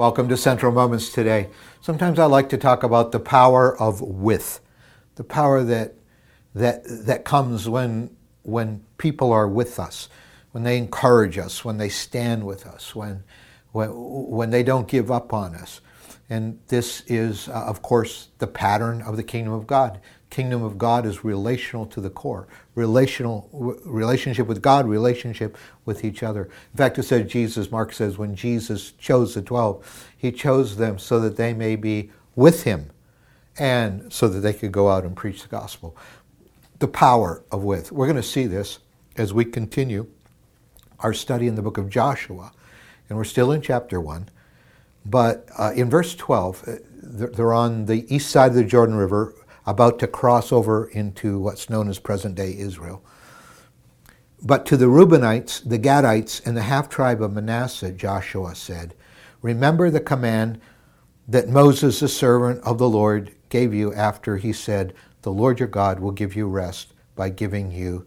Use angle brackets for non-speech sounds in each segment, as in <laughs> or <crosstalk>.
Welcome to Central Moments today. Sometimes I like to talk about the power of with, the power that that that comes when when people are with us, when they encourage us, when they stand with us, when when, when they don't give up on us. And this is, uh, of course, the pattern of the kingdom of God. Kingdom of God is relational to the core, relational relationship with God, relationship with each other. In fact, it says Jesus. Mark says when Jesus chose the twelve, he chose them so that they may be with him, and so that they could go out and preach the gospel. The power of with. We're going to see this as we continue our study in the book of Joshua and we're still in chapter 1. But uh, in verse 12, uh, they're on the east side of the Jordan River, about to cross over into what's known as present day Israel. But to the Reubenites, the Gadites, and the half tribe of Manasseh, Joshua said, Remember the command that Moses, the servant of the Lord, gave you after he said, The Lord your God will give you rest by giving you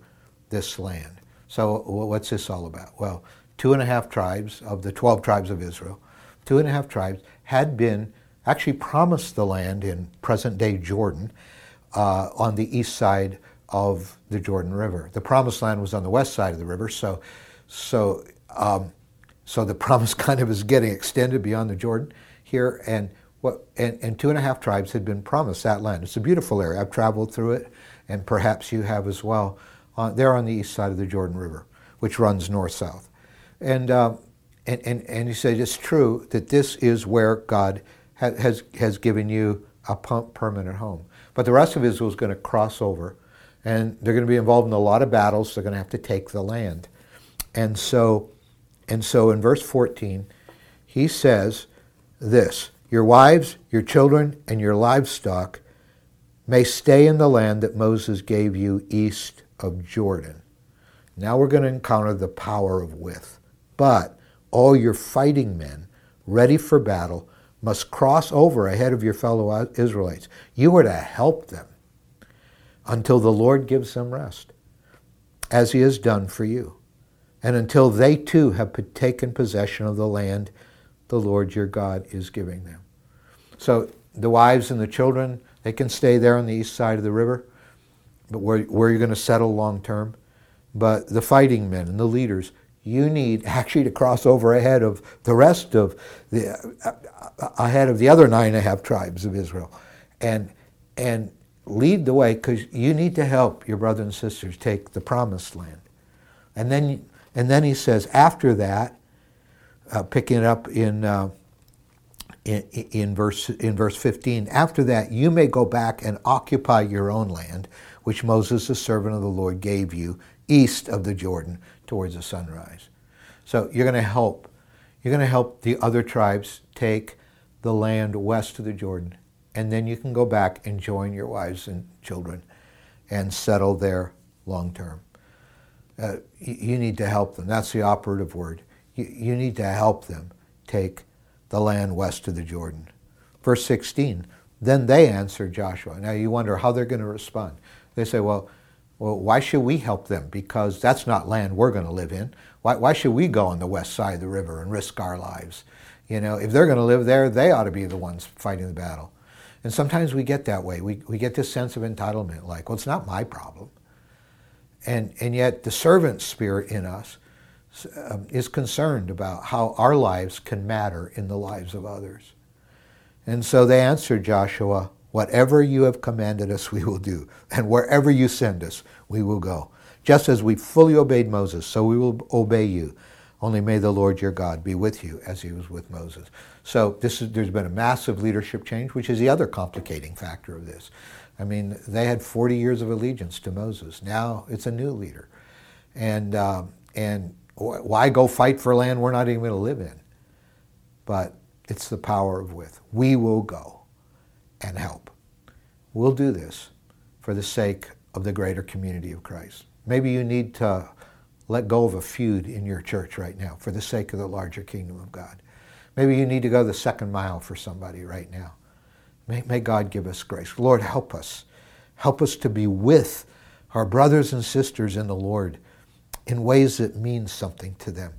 this land. So, what's this all about? Well, two and a half tribes of the 12 tribes of Israel, two and a half tribes had been actually promised the land in present day Jordan uh, on the east side of the Jordan River. The promised land was on the west side of the river, so, so, um, so the <laughs> promise kind of is getting extended beyond the Jordan here. And, what, and, and two and a half tribes had been promised that land. It's a beautiful area. I've traveled through it, and perhaps you have as well. Uh, they're on the east side of the Jordan River, which runs north south. And, uh, and, and, and he said, it's true that this is where God has, has given you a permanent home. But the rest of Israel is going to cross over, and they're going to be involved in a lot of battles. They're going to have to take the land. And so, and so in verse 14, he says this Your wives, your children, and your livestock may stay in the land that Moses gave you east of Jordan. Now we're going to encounter the power of with. But all your fighting men, ready for battle, must cross over ahead of your fellow Israelites. You are to help them until the Lord gives them rest, as he has done for you, and until they too have taken possession of the land the Lord your God is giving them. So the wives and the children, they can stay there on the east side of the river, but where, where you're going to settle long term. But the fighting men and the leaders, you need <laughs> actually to cross over ahead of the rest of the uh, ahead of the other nine and a half tribes of Israel, and and lead the way because you need to help your brothers and sisters take the promised land, and then and then he says after that, uh, picking it up in. Uh, in, in, verse in verse 15 after that you may go back and occupy your own land which moses the servant of the lord gave you east of the jordan towards the sunrise. So you're going to help. You're going to help the other tribes take the land west of the Jordan. And then you can go back and join your wives and children and settle there long term. Uh, you need to help them. That's the operative word. You, you need to help them take the land west of the Jordan. Verse 16, then they answer Joshua. Now you wonder how they're going to respond. They say, well, well, why should we help them? Because that's not land we're going to live in. Why, why should we go on the west side of the river and risk our lives? You know, if they're going to live there, they ought to be the ones fighting the battle. And sometimes we get that way. We, we get this sense of entitlement, like, well, it's not my problem. And, and yet the servant spirit in us um, is concerned about how our lives can matter in the lives of others. And so they answered Joshua, Whatever you have commanded us, we will do. And wherever you send us, we will go. Just as we fully obeyed Moses, so we will obey you. Only may the Lord your God be with you as he was with Moses. So is, there's been a massive leadership change, which is the other complicating factor of this. I mean, they had 40 years of allegiance to Moses. Now it's a new leader. And, um, and why go fight for land we're not even going to live in? But it's the power of with. We will go and help. We'll do this for the sake of the greater community of Christ. Maybe you need to let go of a feud in your church right now for the sake of the larger kingdom of God. Maybe you need to go the second mile for somebody right now. May, may God give us grace. Lord, help us. Help us to be with our brothers and sisters in the Lord in ways that mean something to them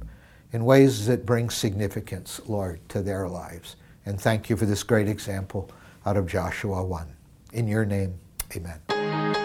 in ways that bring significance, Lord, to their lives. And thank you for this great example out of Joshua 1. In your name, amen.